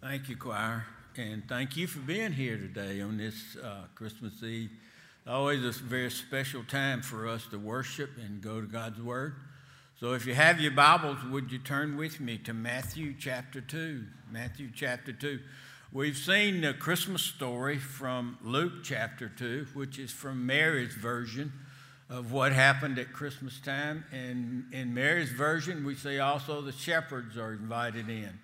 Thank you, choir, and thank you for being here today on this uh, Christmas Eve. Always a very special time for us to worship and go to God's Word. So if you have your Bibles, would you turn with me to Matthew chapter 2? Matthew chapter 2. We've seen the Christmas story from Luke chapter 2, which is from Mary's version of what happened at Christmas time. And in Mary's version, we see also the shepherds are invited in.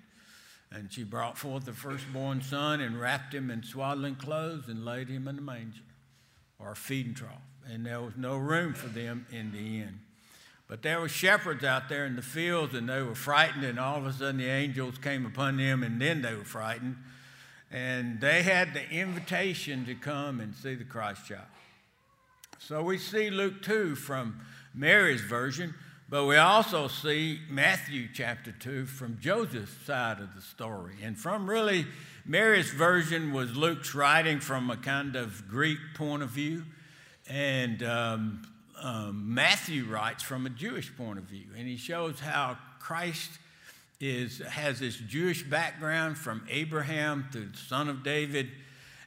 And she brought forth the firstborn son and wrapped him in swaddling clothes and laid him in the manger or a feeding trough. And there was no room for them in the inn. But there were shepherds out there in the fields and they were frightened, and all of a sudden the angels came upon them, and then they were frightened. And they had the invitation to come and see the Christ child. So we see Luke 2 from Mary's version. But we also see Matthew chapter 2 from Joseph's side of the story. And from really, Mary's version was Luke's writing from a kind of Greek point of view. And um, um, Matthew writes from a Jewish point of view. And he shows how Christ is, has this Jewish background from Abraham through the son of David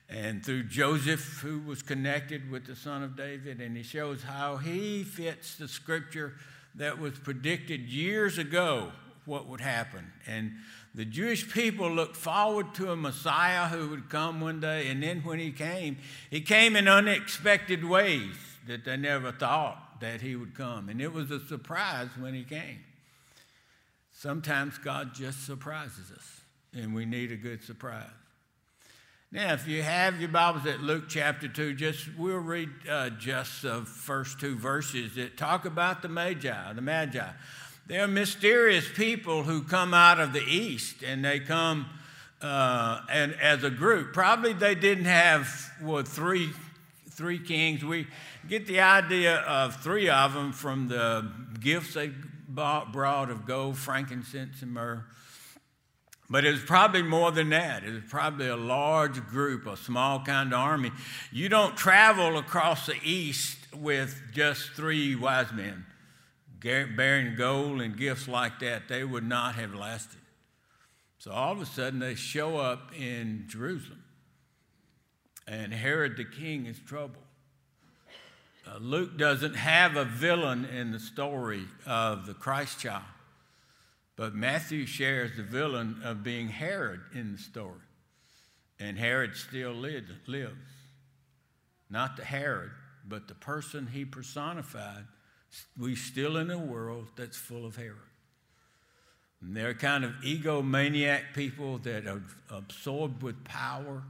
and through Joseph, who was connected with the son of David. And he shows how he fits the scripture that was predicted years ago what would happen. And the Jewish people looked forward to a Messiah who would come one day. And then when he came, he came in unexpected ways that they never thought that he would come. And it was a surprise when he came. Sometimes God just surprises us, and we need a good surprise. Now, if you have your Bibles at Luke chapter 2, just we'll read uh, just the first two verses that talk about the Magi, the Magi. They're mysterious people who come out of the east and they come uh, and as a group. Probably they didn't have well, three, three kings. We get the idea of three of them from the gifts they bought, brought of gold, frankincense, and myrrh. But it was probably more than that. It was probably a large group, a small kind of army. You don't travel across the east with just three wise men bearing gold and gifts like that. They would not have lasted. So all of a sudden they show up in Jerusalem. And Herod the king is troubled. Uh, Luke doesn't have a villain in the story of the Christ child. But Matthew shares the villain of being Herod in the story. And Herod still lives. Not the Herod, but the person he personified. We still in a world that's full of Herod. And they're kind of egomaniac people that are absorbed with power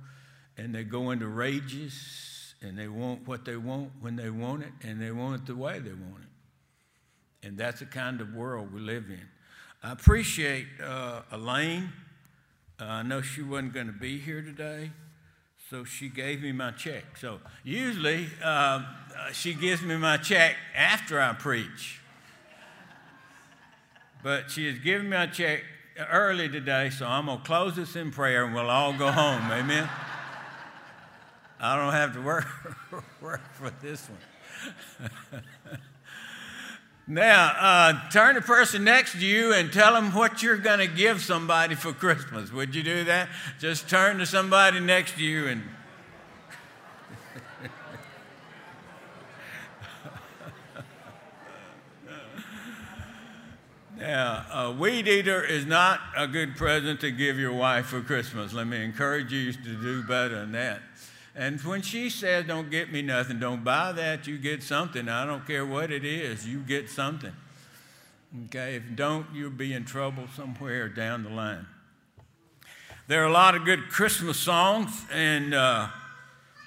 and they go into rages and they want what they want when they want it and they want it the way they want it. And that's the kind of world we live in. I appreciate uh, Elaine. Uh, I know she wasn't going to be here today, so she gave me my check. So usually uh, she gives me my check after I preach. But she has given me a check early today, so I'm going to close this in prayer and we'll all go home. Amen? I don't have to work, work for this one. Now, uh, turn to the person next to you and tell them what you're going to give somebody for Christmas. Would you do that? Just turn to somebody next to you and. now, a weed eater is not a good present to give your wife for Christmas. Let me encourage you to do better than that. And when she says, Don't get me nothing, don't buy that, you get something. I don't care what it is, you get something. Okay, if don't, you'll be in trouble somewhere down the line. There are a lot of good Christmas songs, and uh,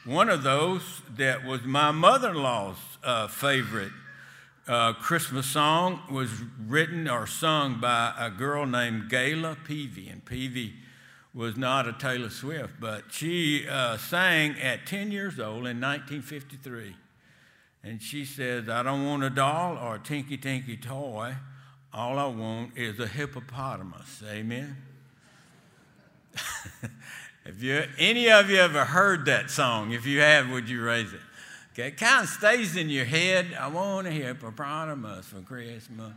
one of those that was my mother in law's uh, favorite uh, Christmas song was written or sung by a girl named Gayla Peevey. And Peevey was not a Taylor Swift, but she uh, sang at 10 years old in 1953. And she says, I don't want a doll or a tinky tinky toy. All I want is a hippopotamus. Amen? Have you, any of you ever heard that song? If you have, would you raise it? Okay, it kind of stays in your head. I want a hippopotamus for Christmas.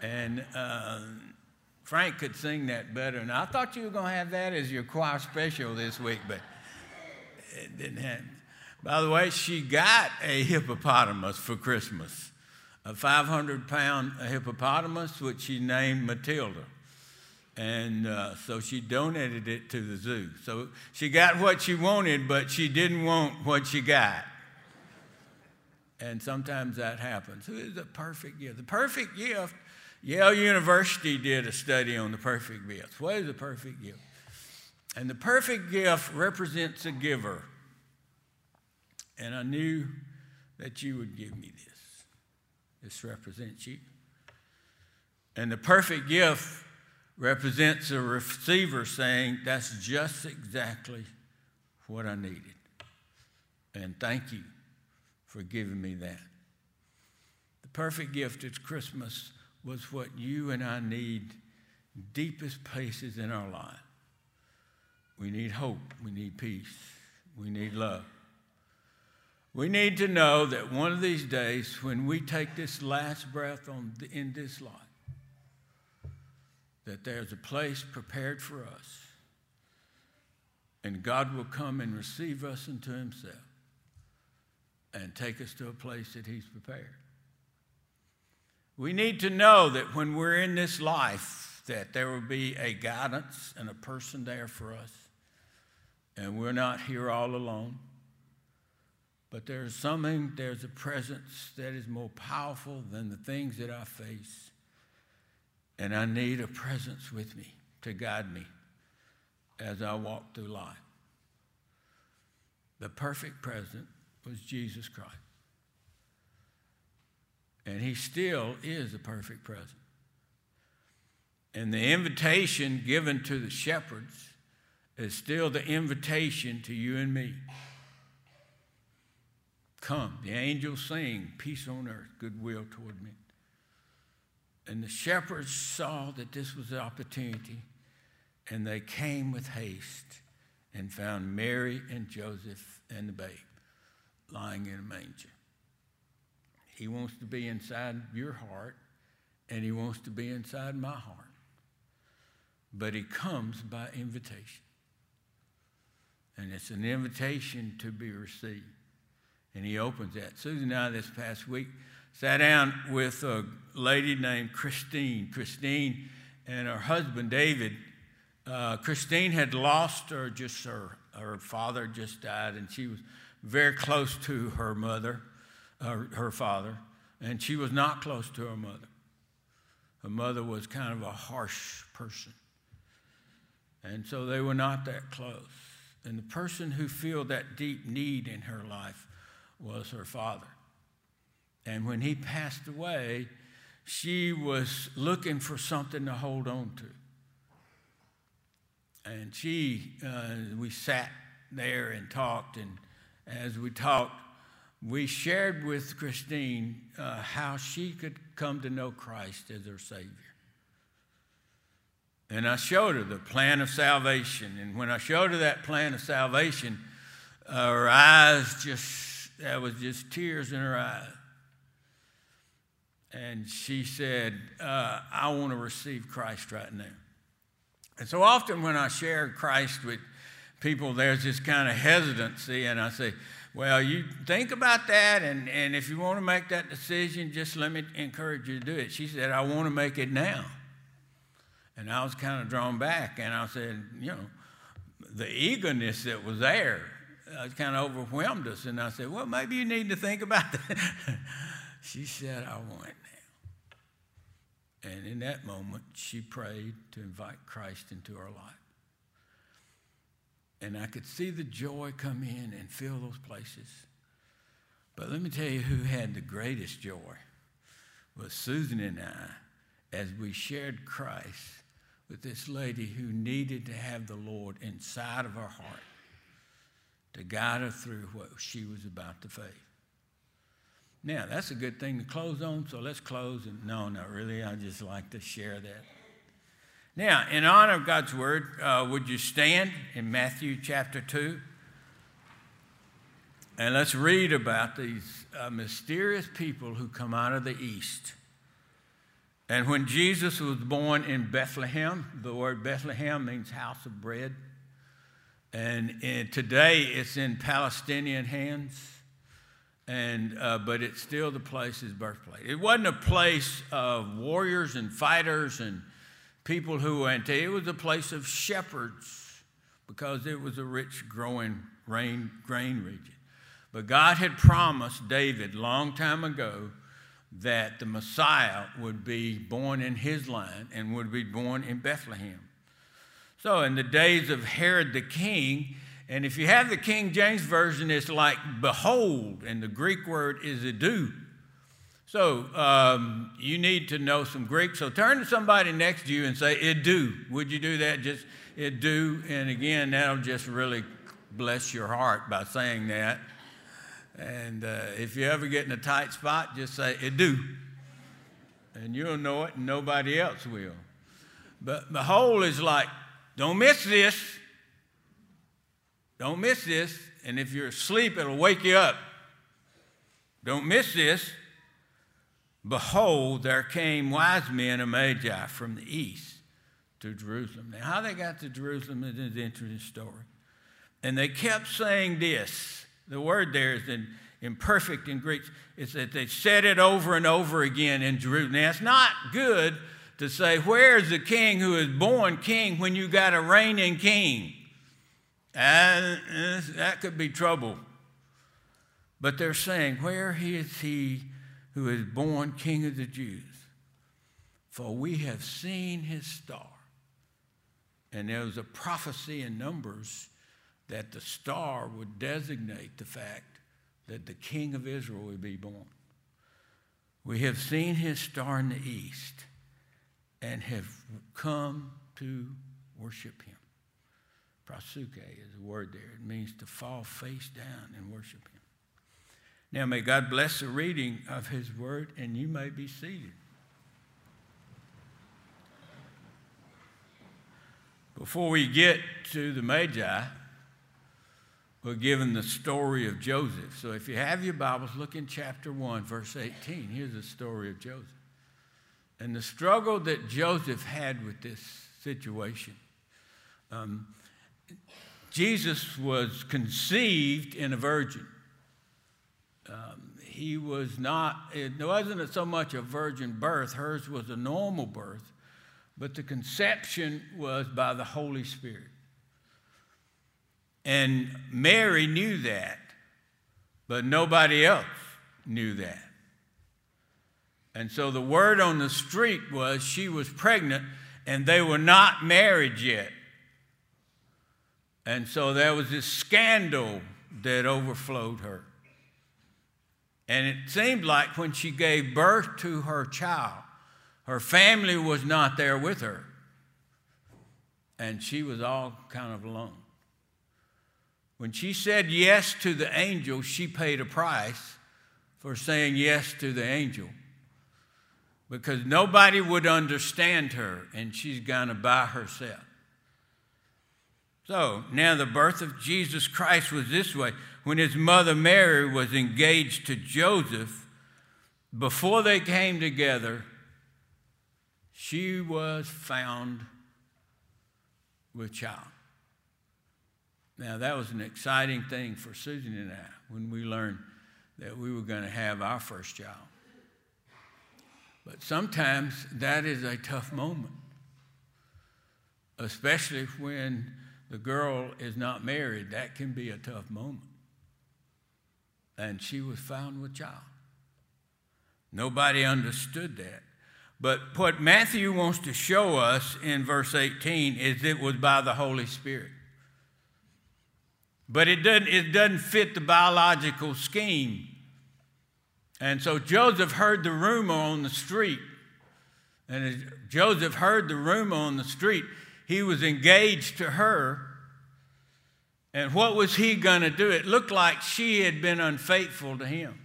And uh, Frank could sing that better. And I thought you were going to have that as your choir special this week, but it didn't happen. By the way, she got a hippopotamus for Christmas, a 500 pound hippopotamus, which she named Matilda. And uh, so she donated it to the zoo. So she got what she wanted, but she didn't want what she got. And sometimes that happens. Who is the perfect gift? The perfect gift, Yale University did a study on the perfect gift. What is a perfect gift? And the perfect gift represents a giver. And I knew that you would give me this. This represents you. And the perfect gift represents a receiver saying, That's just exactly what I needed. And thank you for giving me that. The perfect gift at Christmas was what you and I need deepest places in our life. We need hope, we need peace, we need love. We need to know that one of these days, when we take this last breath the, in this life, that there's a place prepared for us, and God will come and receive us into Himself and take us to a place that He's prepared. We need to know that when we're in this life, that there will be a guidance and a person there for us, and we're not here all alone. But there's something, there's a presence that is more powerful than the things that I face. And I need a presence with me to guide me as I walk through life. The perfect present was Jesus Christ. And he still is a perfect present. And the invitation given to the shepherds is still the invitation to you and me. Come, the angels sing, peace on earth, goodwill toward men. And the shepherds saw that this was the opportunity, and they came with haste and found Mary and Joseph and the babe lying in a manger. He wants to be inside your heart, and He wants to be inside my heart. But He comes by invitation. And it's an invitation to be received. And He opens that. Susan and I, this past week, sat down with a lady named Christine. Christine and her husband, David. Uh, Christine had lost her, just her, her father just died, and she was very close to her mother, uh, her father, and she was not close to her mother. Her mother was kind of a harsh person. And so they were not that close. And the person who filled that deep need in her life was her father. And when he passed away, she was looking for something to hold on to. And she, uh, we sat there and talked, and as we talked, we shared with Christine uh, how she could come to know Christ as her Savior. And I showed her the plan of salvation. And when I showed her that plan of salvation, uh, her eyes just, that was just tears in her eyes. And she said, uh, I want to receive Christ right now. And so often when I share Christ with people, there's this kind of hesitancy, and I say, well, you think about that, and, and if you want to make that decision, just let me encourage you to do it. She said, I want to make it now. And I was kind of drawn back, and I said, you know, the eagerness that was there uh, kind of overwhelmed us. And I said, well, maybe you need to think about that. she said, I want it now. And in that moment, she prayed to invite Christ into her life. And I could see the joy come in and fill those places. But let me tell you who had the greatest joy was Susan and I as we shared Christ with this lady who needed to have the Lord inside of her heart to guide her through what she was about to face. Now, that's a good thing to close on, so let's close. And no, not really. I just like to share that. Now, in honor of God's word, uh, would you stand in Matthew chapter 2? And let's read about these uh, mysterious people who come out of the east And when Jesus was born in Bethlehem, the word Bethlehem means house of bread. And today it's in Palestinian hands, and, uh, but it's still the place, his birthplace. It wasn't a place of warriors and fighters and people who went to, it was a place of shepherds because it was a rich, growing grain, grain region. But God had promised David long time ago that the Messiah would be born in his line and would be born in Bethlehem. So, in the days of Herod the king, and if you have the King James Version, it's like behold, and the Greek word is idou. So, um, you need to know some Greek. So, turn to somebody next to you and say, "It do." Would you do that? Just "It do," And again, that'll just really bless your heart by saying that. And uh, if you ever get in a tight spot, just say, "It do," And you'll know it, and nobody else will. But the whole is like, don't miss this. Don't miss this. And if you're asleep, it'll wake you up. Don't miss this. Behold, there came wise men of Magi from the east to Jerusalem. Now, how they got to Jerusalem is an interesting story. And they kept saying this the word there is in, imperfect in Greek. It's that they said it over and over again in Jerusalem. Now, it's not good to say, Where's the king who is born king when you got a reigning king? And that could be trouble. But they're saying, Where is he who is born king of the Jews? For we have seen his star. And there was a prophecy in Numbers that the star would designate the fact that the king of Israel would be born. We have seen his star in the east and have come to worship him. Prasuke is a word there. It means to fall face down and worship him. Now, may God bless the reading of his word, and you may be seated. Before we get to the Magi, we're given the story of Joseph. So if you have your Bibles, look in chapter 1, verse 18. Here's the story of Joseph. And the struggle that Joseph had with this situation. Um, Jesus was conceived in a virgin. Um, he was not, it wasn't so much a virgin birth, hers was a normal birth, but the conception was by the Holy Spirit. And Mary knew that, but nobody else knew that. And so the word on the street was she was pregnant and they were not married yet. And so there was this scandal that overflowed her. And it seemed like when she gave birth to her child, her family was not there with her. And she was all kind of alone. When she said yes to the angel, she paid a price for saying yes to the angel because nobody would understand her and she's gone by herself. So now the birth of Jesus Christ was this way. When his mother Mary was engaged to Joseph, before they came together, she was found with child. Now, that was an exciting thing for Susan and I when we learned that we were going to have our first child. But sometimes that is a tough moment, especially when the girl is not married. That can be a tough moment. And she was found with child. Nobody understood that. But what Matthew wants to show us in verse 18 is it was by the Holy Spirit. But it doesn't, it doesn't fit the biological scheme. And so Joseph heard the rumor on the street. And Joseph heard the rumor on the street, he was engaged to her. And what was he going to do? It looked like she had been unfaithful to him.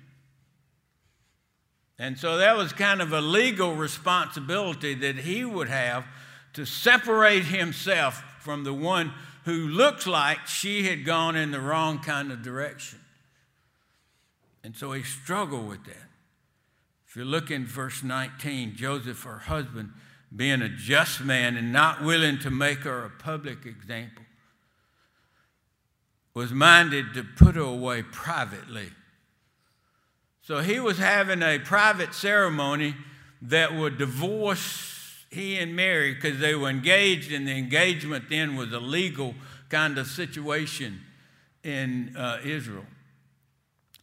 And so that was kind of a legal responsibility that he would have to separate himself from the one who looks like she had gone in the wrong kind of direction. And so he struggled with that. If you look in verse 19, Joseph, her husband, being a just man and not willing to make her a public example, was minded to put her away privately. So he was having a private ceremony that would divorce he and Mary because they were engaged, and the engagement then was a legal kind of situation in uh, Israel.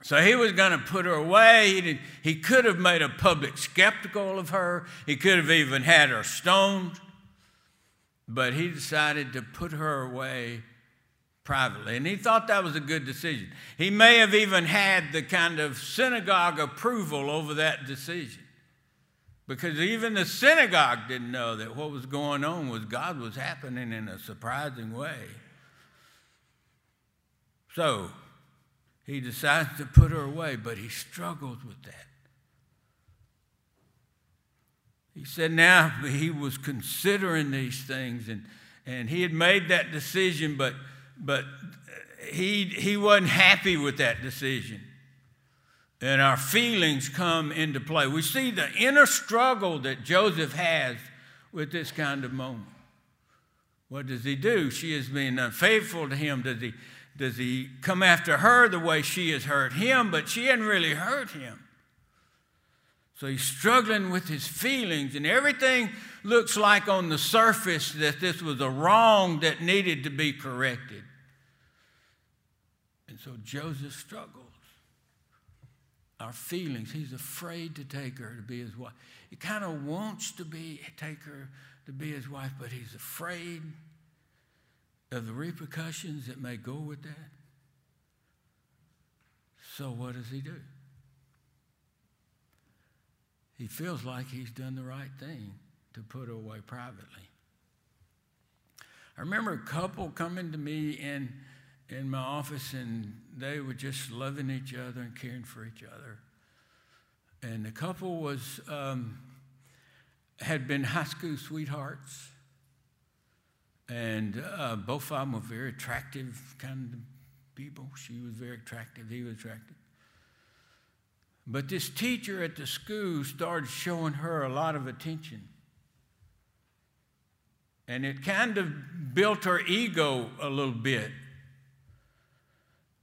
So he was going to put her away. He, he could have made a public skeptical of her. He could have even had her stoned. But he decided to put her away privately. And he thought that was a good decision. He may have even had the kind of synagogue approval over that decision. Because even the synagogue didn't know that what was going on was God was happening in a surprising way. So he decides to put her away, but he struggles with that. He said now he was considering these things and, and he had made that decision, but, but he, he wasn't happy with that decision. And our feelings come into play. We see the inner struggle that Joseph has with this kind of moment. What does he do? She is being unfaithful to him. Does he does he come after her the way she has hurt him, but she hadn't really hurt him. So he's struggling with his feelings, and everything looks like on the surface that this was a wrong that needed to be corrected. And so Joseph struggles. Our feelings, he's afraid to take her to be his wife. He kind of wants to be take her to be his wife, but he's afraid of the repercussions that may go with that. So, what does he do? He feels like he's done the right thing to put her away privately. I remember a couple coming to me in, in my office, and they were just loving each other and caring for each other. And the couple was um, had been high school sweethearts and uh, both of them were very attractive kind of people. She was very attractive, he was attractive. But this teacher at the school started showing her a lot of attention. And it kind of built her ego a little bit.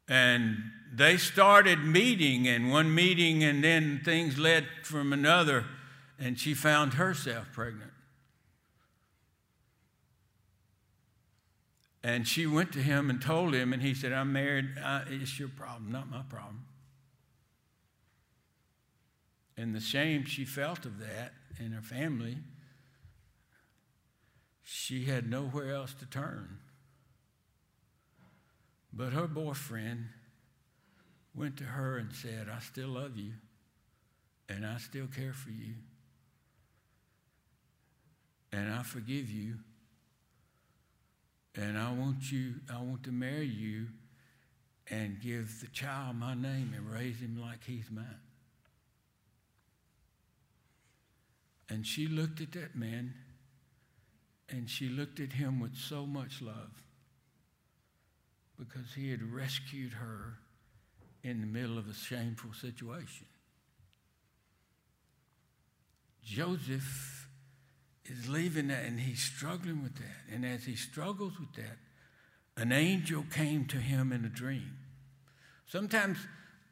And they started meeting, and one meeting, and then things led from another, and she found herself pregnant. And she went to him and told him, and he said, I'm married. I, it's your problem, not my problem. And the shame she felt of that in her family, she had nowhere else to turn. But her boyfriend went to her and said, I still love you, and I still care for you, and I forgive you and I want you, I want to marry you and give the child my name and raise him like he's mine. And she looked at that man and she looked at him with so much love because he had rescued her in the middle of a shameful situation. Joseph is leaving that and he's struggling with that. And as he struggles with that, an angel came to him in a dream. Sometimes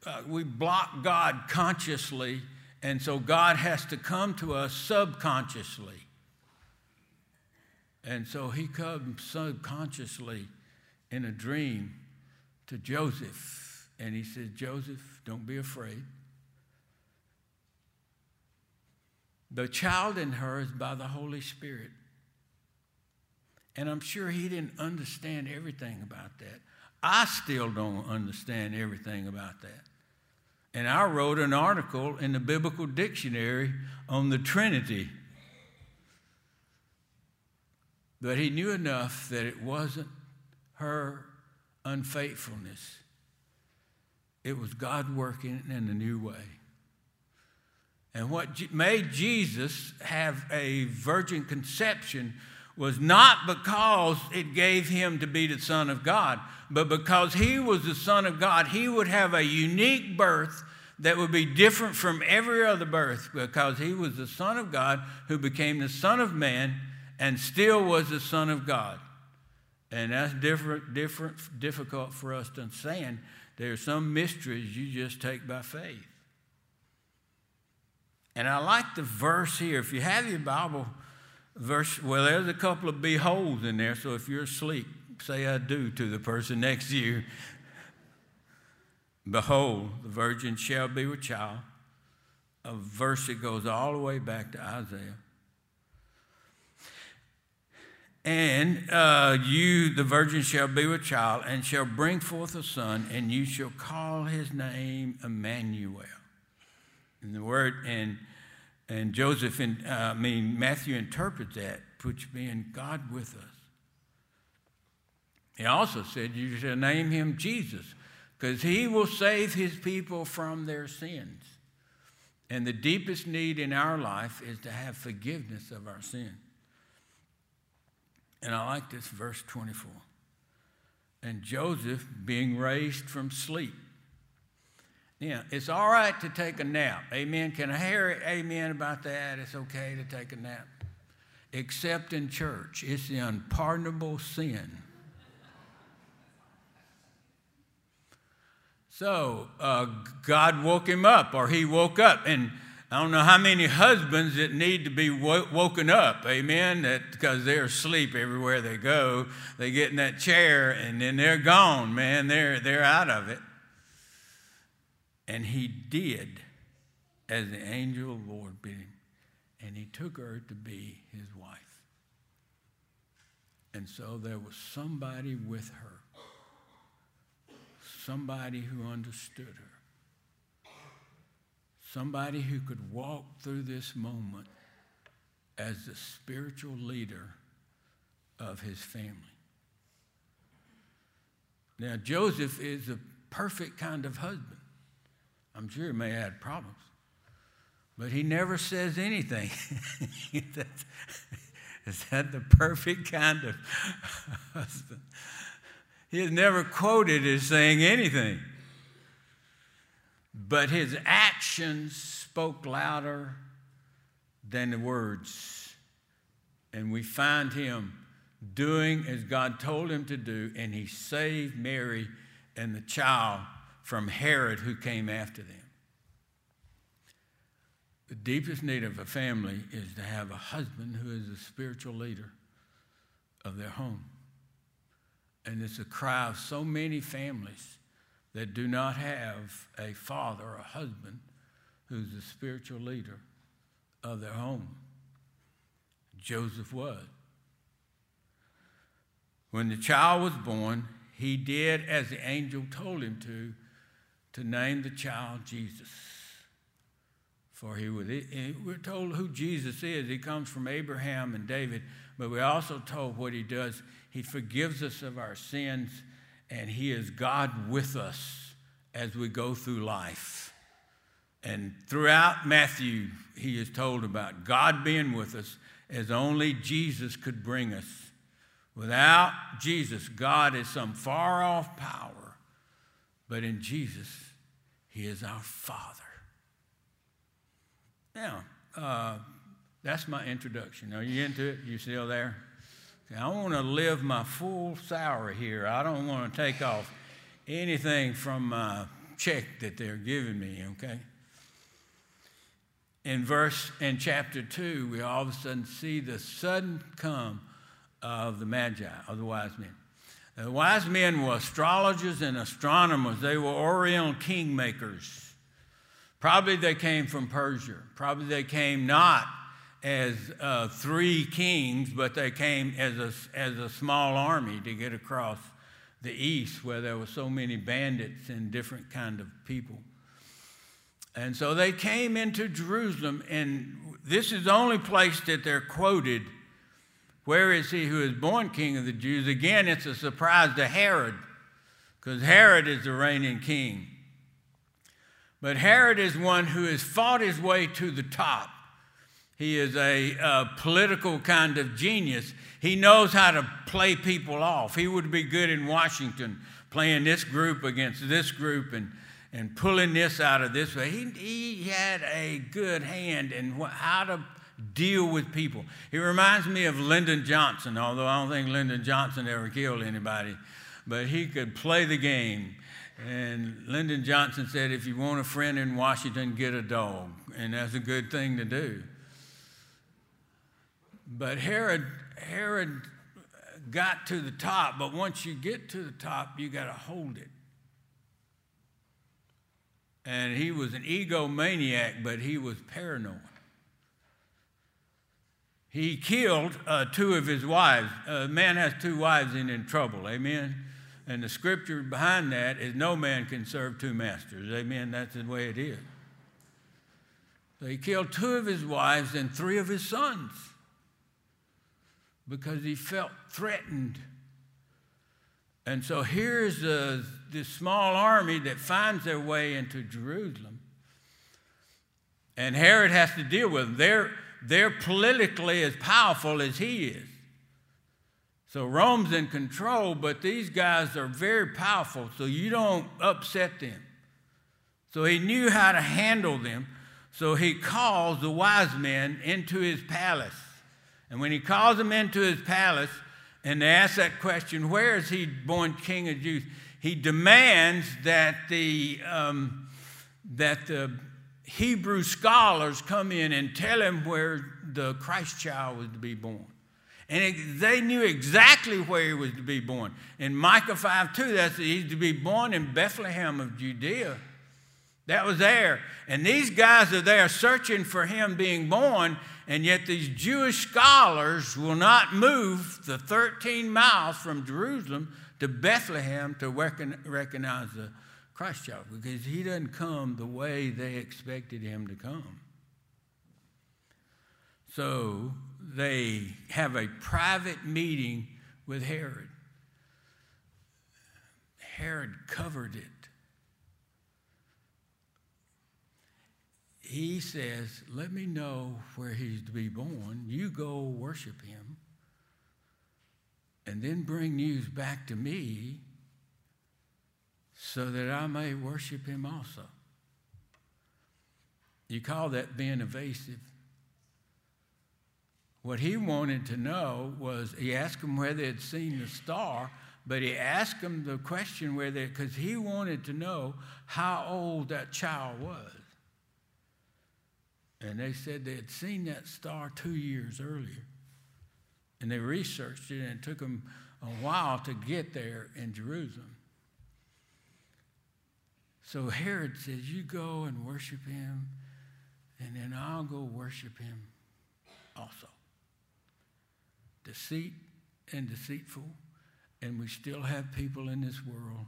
uh, we block God consciously, and so God has to come to us subconsciously. And so he comes subconsciously in a dream to Joseph. And he said, Joseph, don't be afraid. The child in her is by the Holy Spirit. And I'm sure he didn't understand everything about that. I still don't understand everything about that. And I wrote an article in the Biblical Dictionary on the Trinity. But he knew enough that it wasn't her unfaithfulness, it was God working in a new way. And what made Jesus have a virgin conception was not because it gave him to be the Son of God, but because he was the Son of God, he would have a unique birth that would be different from every other birth because he was the Son of God who became the Son of Man and still was the Son of God. And that's different, different, difficult for us to understand. There are some mysteries you just take by faith. And I like the verse here. If you have your Bible, verse, well, there's a couple of beholds in there. So if you're asleep, say I do to the person next to you. Behold, the virgin shall be with child. A verse that goes all the way back to Isaiah. And uh, you, the virgin, shall be with child and shall bring forth a son, and you shall call his name Emmanuel. And the word, and, and Joseph, in, uh, I mean, Matthew interprets that, which being God with us. He also said, You shall name him Jesus, because he will save his people from their sins. And the deepest need in our life is to have forgiveness of our sin. And I like this verse 24. And Joseph being raised from sleep. Yeah, it's all right to take a nap. Amen. Can I hear amen about that? It's okay to take a nap. Except in church, it's the unpardonable sin. So uh, God woke him up, or he woke up, and I don't know how many husbands that need to be woken up, amen, that because they're asleep everywhere they go. They get in that chair and then they're gone, man. They're, they're out of it. And he did as the angel of the Lord bid him. And he took her to be his wife. And so there was somebody with her, somebody who understood her Somebody who could walk through this moment as the spiritual leader of his family. Now, Joseph is a perfect kind of husband. I'm sure he may have had problems, but he never says anything. is that the perfect kind of husband? He is never quoted as saying anything. But his actions spoke louder than the words. And we find him doing as God told him to do, and he saved Mary and the child from Herod who came after them. The deepest need of a family is to have a husband who is a spiritual leader of their home. And it's a cry of so many families that do not have a father or husband who's the spiritual leader of their home. Joseph was. When the child was born, he did as the angel told him to, to name the child Jesus. For he was, we're told who Jesus is. He comes from Abraham and David, but we're also told what he does. He forgives us of our sins and He is God with us as we go through life. And throughout Matthew, he is told about God being with us as only Jesus could bring us. Without Jesus, God is some far off power, but in Jesus, He is our Father. Now, uh, that's my introduction. Are you into it? You still there? I want to live my full salary here. I don't want to take off anything from my check that they're giving me, okay? In verse, in chapter 2, we all of a sudden see the sudden come of the Magi, of the wise men. The wise men were astrologers and astronomers. They were Oriental kingmakers. Probably they came from Persia. Probably they came not as uh, three kings, but they came as a, as a small army to get across the east where there were so many bandits and different kind of people. And so they came into Jerusalem, and this is the only place that they're quoted. Where is he who is born king of the Jews? Again, it's a surprise to Herod, because Herod is the reigning king. But Herod is one who has fought his way to the top. He is a, a, political kind of genius. He knows how to play people off. He would be good in Washington playing this group against this group and, and pulling this out of this way. He, he had a good hand in how to deal with people. He reminds me of Lyndon Johnson, although I don't think Lyndon Johnson ever killed anybody, but he could play the game. And Lyndon Johnson said, if you want a friend in Washington, get a dog. And that's a good thing to do. But Herod, Herod got to the top, but once you get to the top, you got to hold it. And he was an egomaniac, but he was paranoid. He killed uh, two of his wives. A man has two wives and in trouble. Amen. And the scripture behind that is no man can serve two masters. Amen. That's the way it is. So he killed two of his wives and three of his sons because he felt threatened. And so here's uh, this small army that finds their way into Jerusalem. And Herod has to deal with them. They're, they're politically as powerful as he is. So Rome's in control, but these guys are very powerful, so you don't upset them. So he knew how to handle them. So he calls the wise men into his palace. And when he calls them into his palace and they ask that question, where is he born king of Jews? He demands that the, um, that the Hebrew scholars come in and tell him where the Christ child was to be born. And it, they knew exactly where he was to be born. In Micah 5 2, that's he's to be born in Bethlehem of Judea. That was there. And these guys are there searching for him being born, and yet these Jewish scholars will not move the 13 miles from Jerusalem to Bethlehem to recognize the Christ child because he doesn't come the way they expected him to come. So they have a private meeting with Herod. Herod covered it. He says, Let me know where he's to be born. You go worship him. And then bring news back to me so that I may worship him also. You call that being evasive. What he wanted to know was he asked them where they had seen the star, but he asked them the question where they, because he wanted to know how old that child was. And they said they had seen that star two years earlier. And they researched it, and it took them a while to get there in Jerusalem. So Herod says, You go and worship him, and then I'll go worship him also. Deceit and deceitful, and we still have people in this world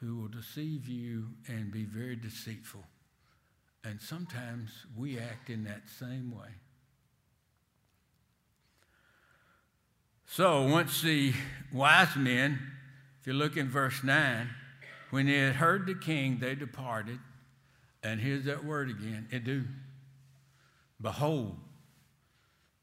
who will deceive you and be very deceitful. And sometimes we act in that same way. So once the wise men, if you look in verse 9, when they had heard the king, they departed. And here's that word again it do. Behold,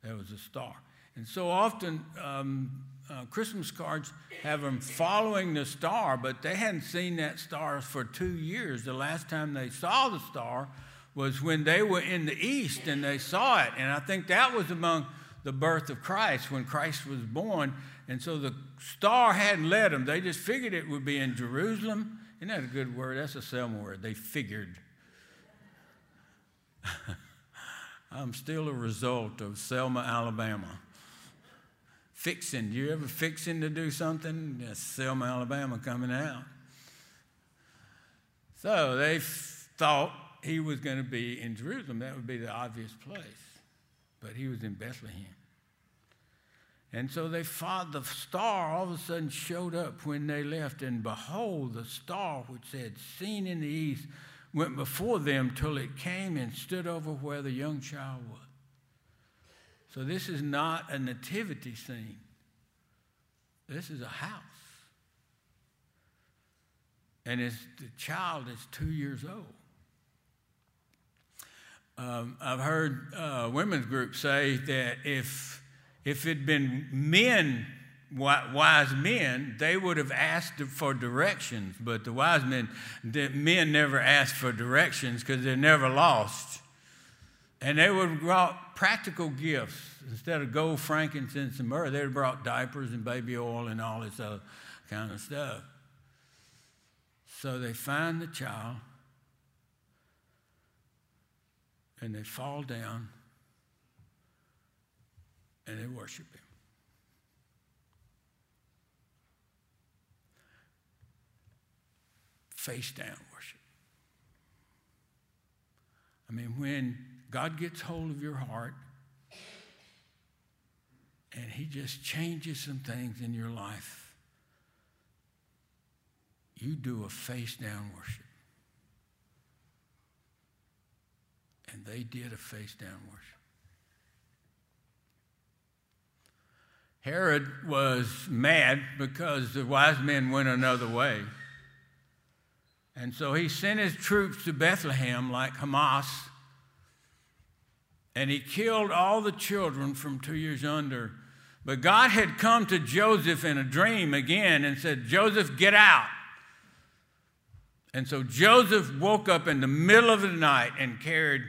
there was a star. And so often, um, uh, Christmas cards have them following the star, but they hadn't seen that star for two years. The last time they saw the star was when they were in the east and they saw it. And I think that was among the birth of Christ when Christ was born. And so the star hadn't led them. They just figured it would be in Jerusalem. Isn't that a good word? That's a Selma word. They figured. I'm still a result of Selma, Alabama. Fixing. You ever fixing to do something? That's Selma, Alabama coming out. So they f- thought he was going to be in Jerusalem. That would be the obvious place. But he was in Bethlehem. And so they fought the star all of a sudden showed up when they left, and behold, the star which had seen in the east went before them till it came and stood over where the young child was. So this is not a nativity scene. This is a house. And the child is two years old. Um, I've heard uh, women's groups say that if if it'd been men wise men, they would have asked for directions, but the wise men, the men never asked for directions because they're never lost. And they would have brought practical gifts. Instead of gold, frankincense, and myrrh, they would have brought diapers and baby oil and all this other kind of stuff. So they find the child and they fall down and they worship him. Face down worship. I mean, when God gets hold of your heart and He just changes some things in your life, you do a face down worship. And they did a face down worship. Herod was mad because the wise men went another way. And so he sent his troops to Bethlehem like Hamas, and he killed all the children from two years under. But God had come to Joseph in a dream again and said, Joseph, get out. And so Joseph woke up in the middle of the night and carried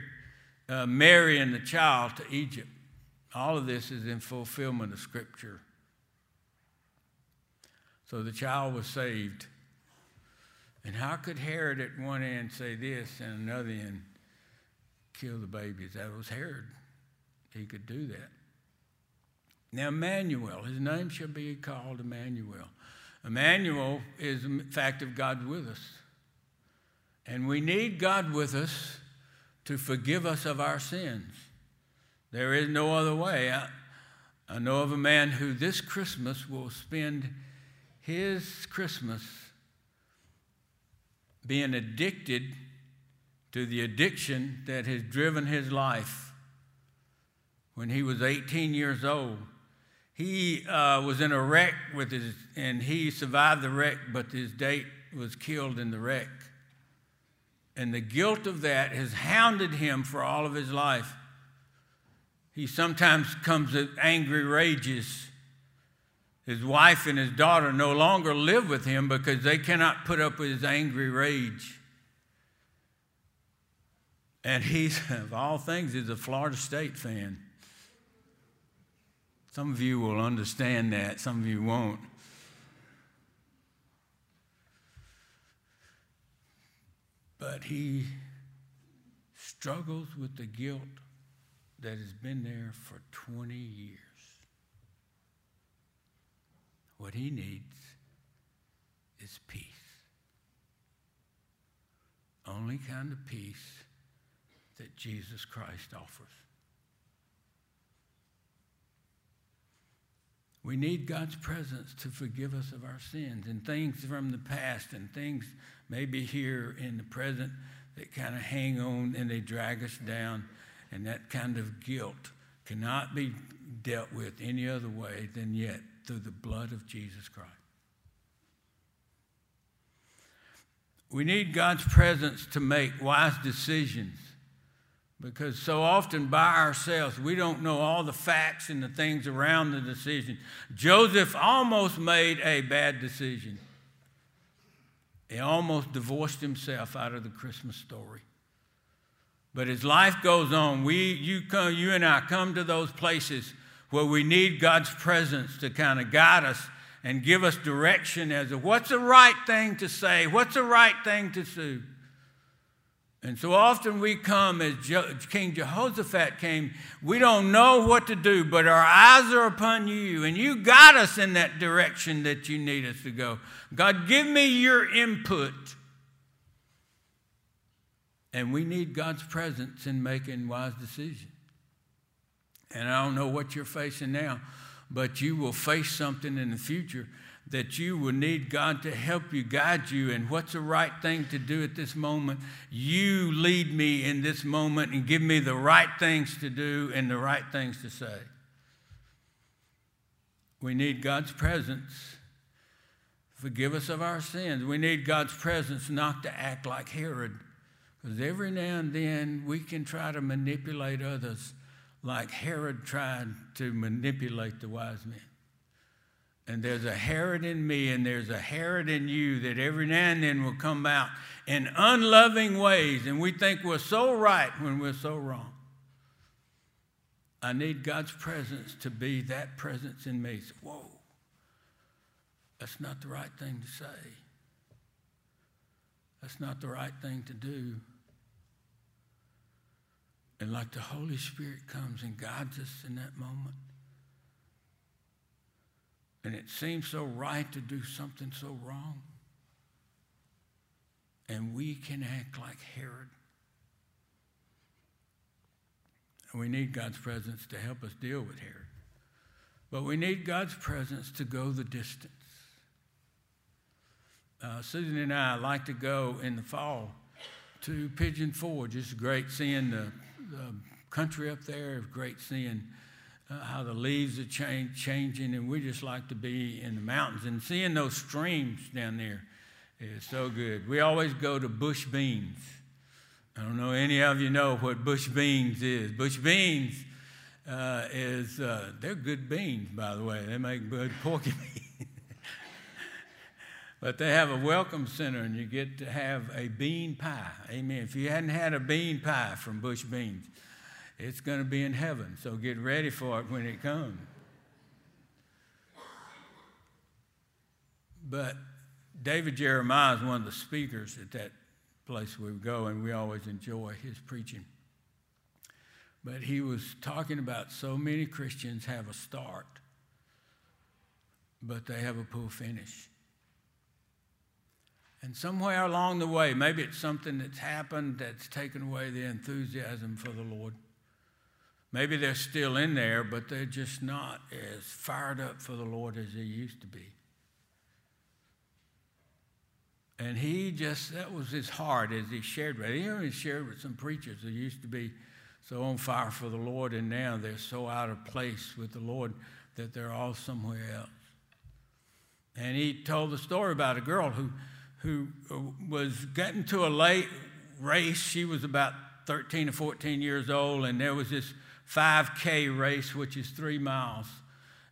uh, Mary and the child to Egypt. All of this is in fulfillment of Scripture. So the child was saved. And how could Herod at one end say this and another end kill the babies? That was Herod. He could do that. Now, Emmanuel, his name shall be called Emmanuel. Emmanuel is the fact of God with us. And we need God with us to forgive us of our sins. There is no other way. I, I know of a man who this Christmas will spend his Christmas being addicted to the addiction that has driven his life. When he was 18 years old, he uh, was in a wreck with his, and he survived the wreck, but his date was killed in the wreck. And the guilt of that has hounded him for all of his life. He sometimes comes with angry rages. His wife and his daughter no longer live with him because they cannot put up with his angry rage. And he's, of all things, is a Florida State fan. Some of you will understand that, some of you won't. But he struggles with the guilt that has been there for 20 years. What he needs is peace. Only kind of peace that Jesus Christ offers. We need God's presence to forgive us of our sins and things from the past and things maybe here in the present that kind of hang on and they drag us down. And that kind of guilt cannot be dealt with any other way than yet through the blood of Jesus Christ. We need God's presence to make wise decisions because so often by ourselves we don't know all the facts and the things around the decision. Joseph almost made a bad decision. He almost divorced himself out of the Christmas story. But as life goes on, we, you, come, you and I come to those places where we need God's presence to kind of guide us and give us direction as to what's the right thing to say, what's the right thing to do. And so often we come as King Jehoshaphat came, we don't know what to do, but our eyes are upon you, and you guide us in that direction that you need us to go. God, give me your input. And we need God's presence in making wise decisions. And I don't know what you're facing now, but you will face something in the future that you will need God to help you, guide you, and what's the right thing to do at this moment. You lead me in this moment and give me the right things to do and the right things to say. We need God's presence. Forgive us of our sins. We need God's presence not to act like Herod, because every now and then we can try to manipulate others like Herod tried to manipulate the wise men. And there's a Herod in me, and there's a Herod in you that every now and then will come out in unloving ways, and we think we're so right when we're so wrong. I need God's presence to be that presence in me. So, whoa, that's not the right thing to say. That's not the right thing to do. And like the Holy Spirit comes and guides us in that moment. And it seems so right to do something so wrong. And we can act like Herod. And we need God's presence to help us deal with Herod. But we need God's presence to go the distance. Uh, Susan and I like to go in the fall to Pigeon Forge. It's great seeing the, the country up there, It's great seeing uh, how the leaves are changing, and we just like to be in the mountains and seeing those streams down there is so good. We always go to Bush Beans. I don't know any of you know what Bush Beans is. Bush Beans uh, is uh, they're good beans, by the way. They make good porky beans. But they have a welcome center and you get to have a bean pie. Amen. If you hadn't had a bean pie from Bush Beans, it's going to be in heaven. So get ready for it when it comes. But David Jeremiah is one of the speakers at that place we go, and we always enjoy his preaching. But he was talking about so many Christians have a start, but they have a poor finish. And somewhere along the way, maybe it's something that's happened that's taken away the enthusiasm for the Lord. Maybe they're still in there, but they're just not as fired up for the Lord as they used to be. And he just, that was his heart as he shared with. He even shared with some preachers who used to be so on fire for the Lord, and now they're so out of place with the Lord that they're all somewhere else. And he told the story about a girl who who uh, was getting to a late race. She was about 13 or 14 years old, and there was this 5K race, which is three miles.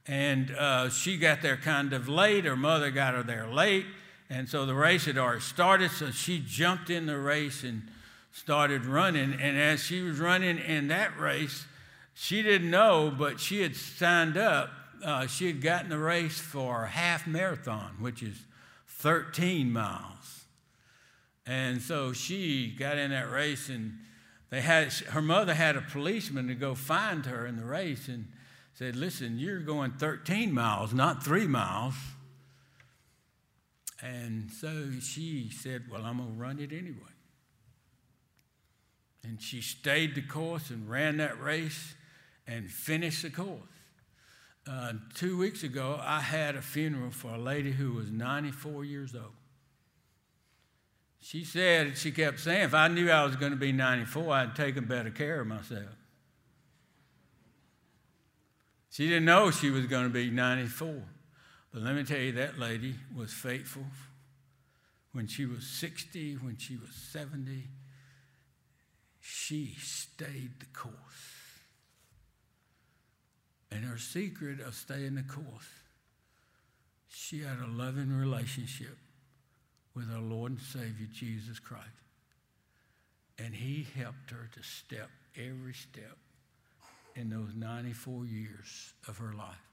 And uh, she got there kind of late. Her mother got her there late. And so the race had already started. So she jumped in the race and started running. And as she was running in that race, she didn't know, but she had signed up. Uh, she had gotten the race for a half marathon, which is 13 miles. And so she got in that race, and they had her mother had a policeman to go find her in the race and said, Listen, you're going 13 miles, not three miles. And so she said, Well, I'm going to run it anyway. And she stayed the course and ran that race and finished the course. Uh, two weeks ago, I had a funeral for a lady who was 94 years old. She said, she kept saying, if I knew I was going to be 94, I'd taken better care of myself. She didn't know she was going to be 94. But let me tell you, that lady was faithful when she was 60, when she was 70. She stayed the course. And her secret of staying the course, she had a loving relationship with our Lord and Savior, Jesus Christ. And He helped her to step every step in those 94 years of her life.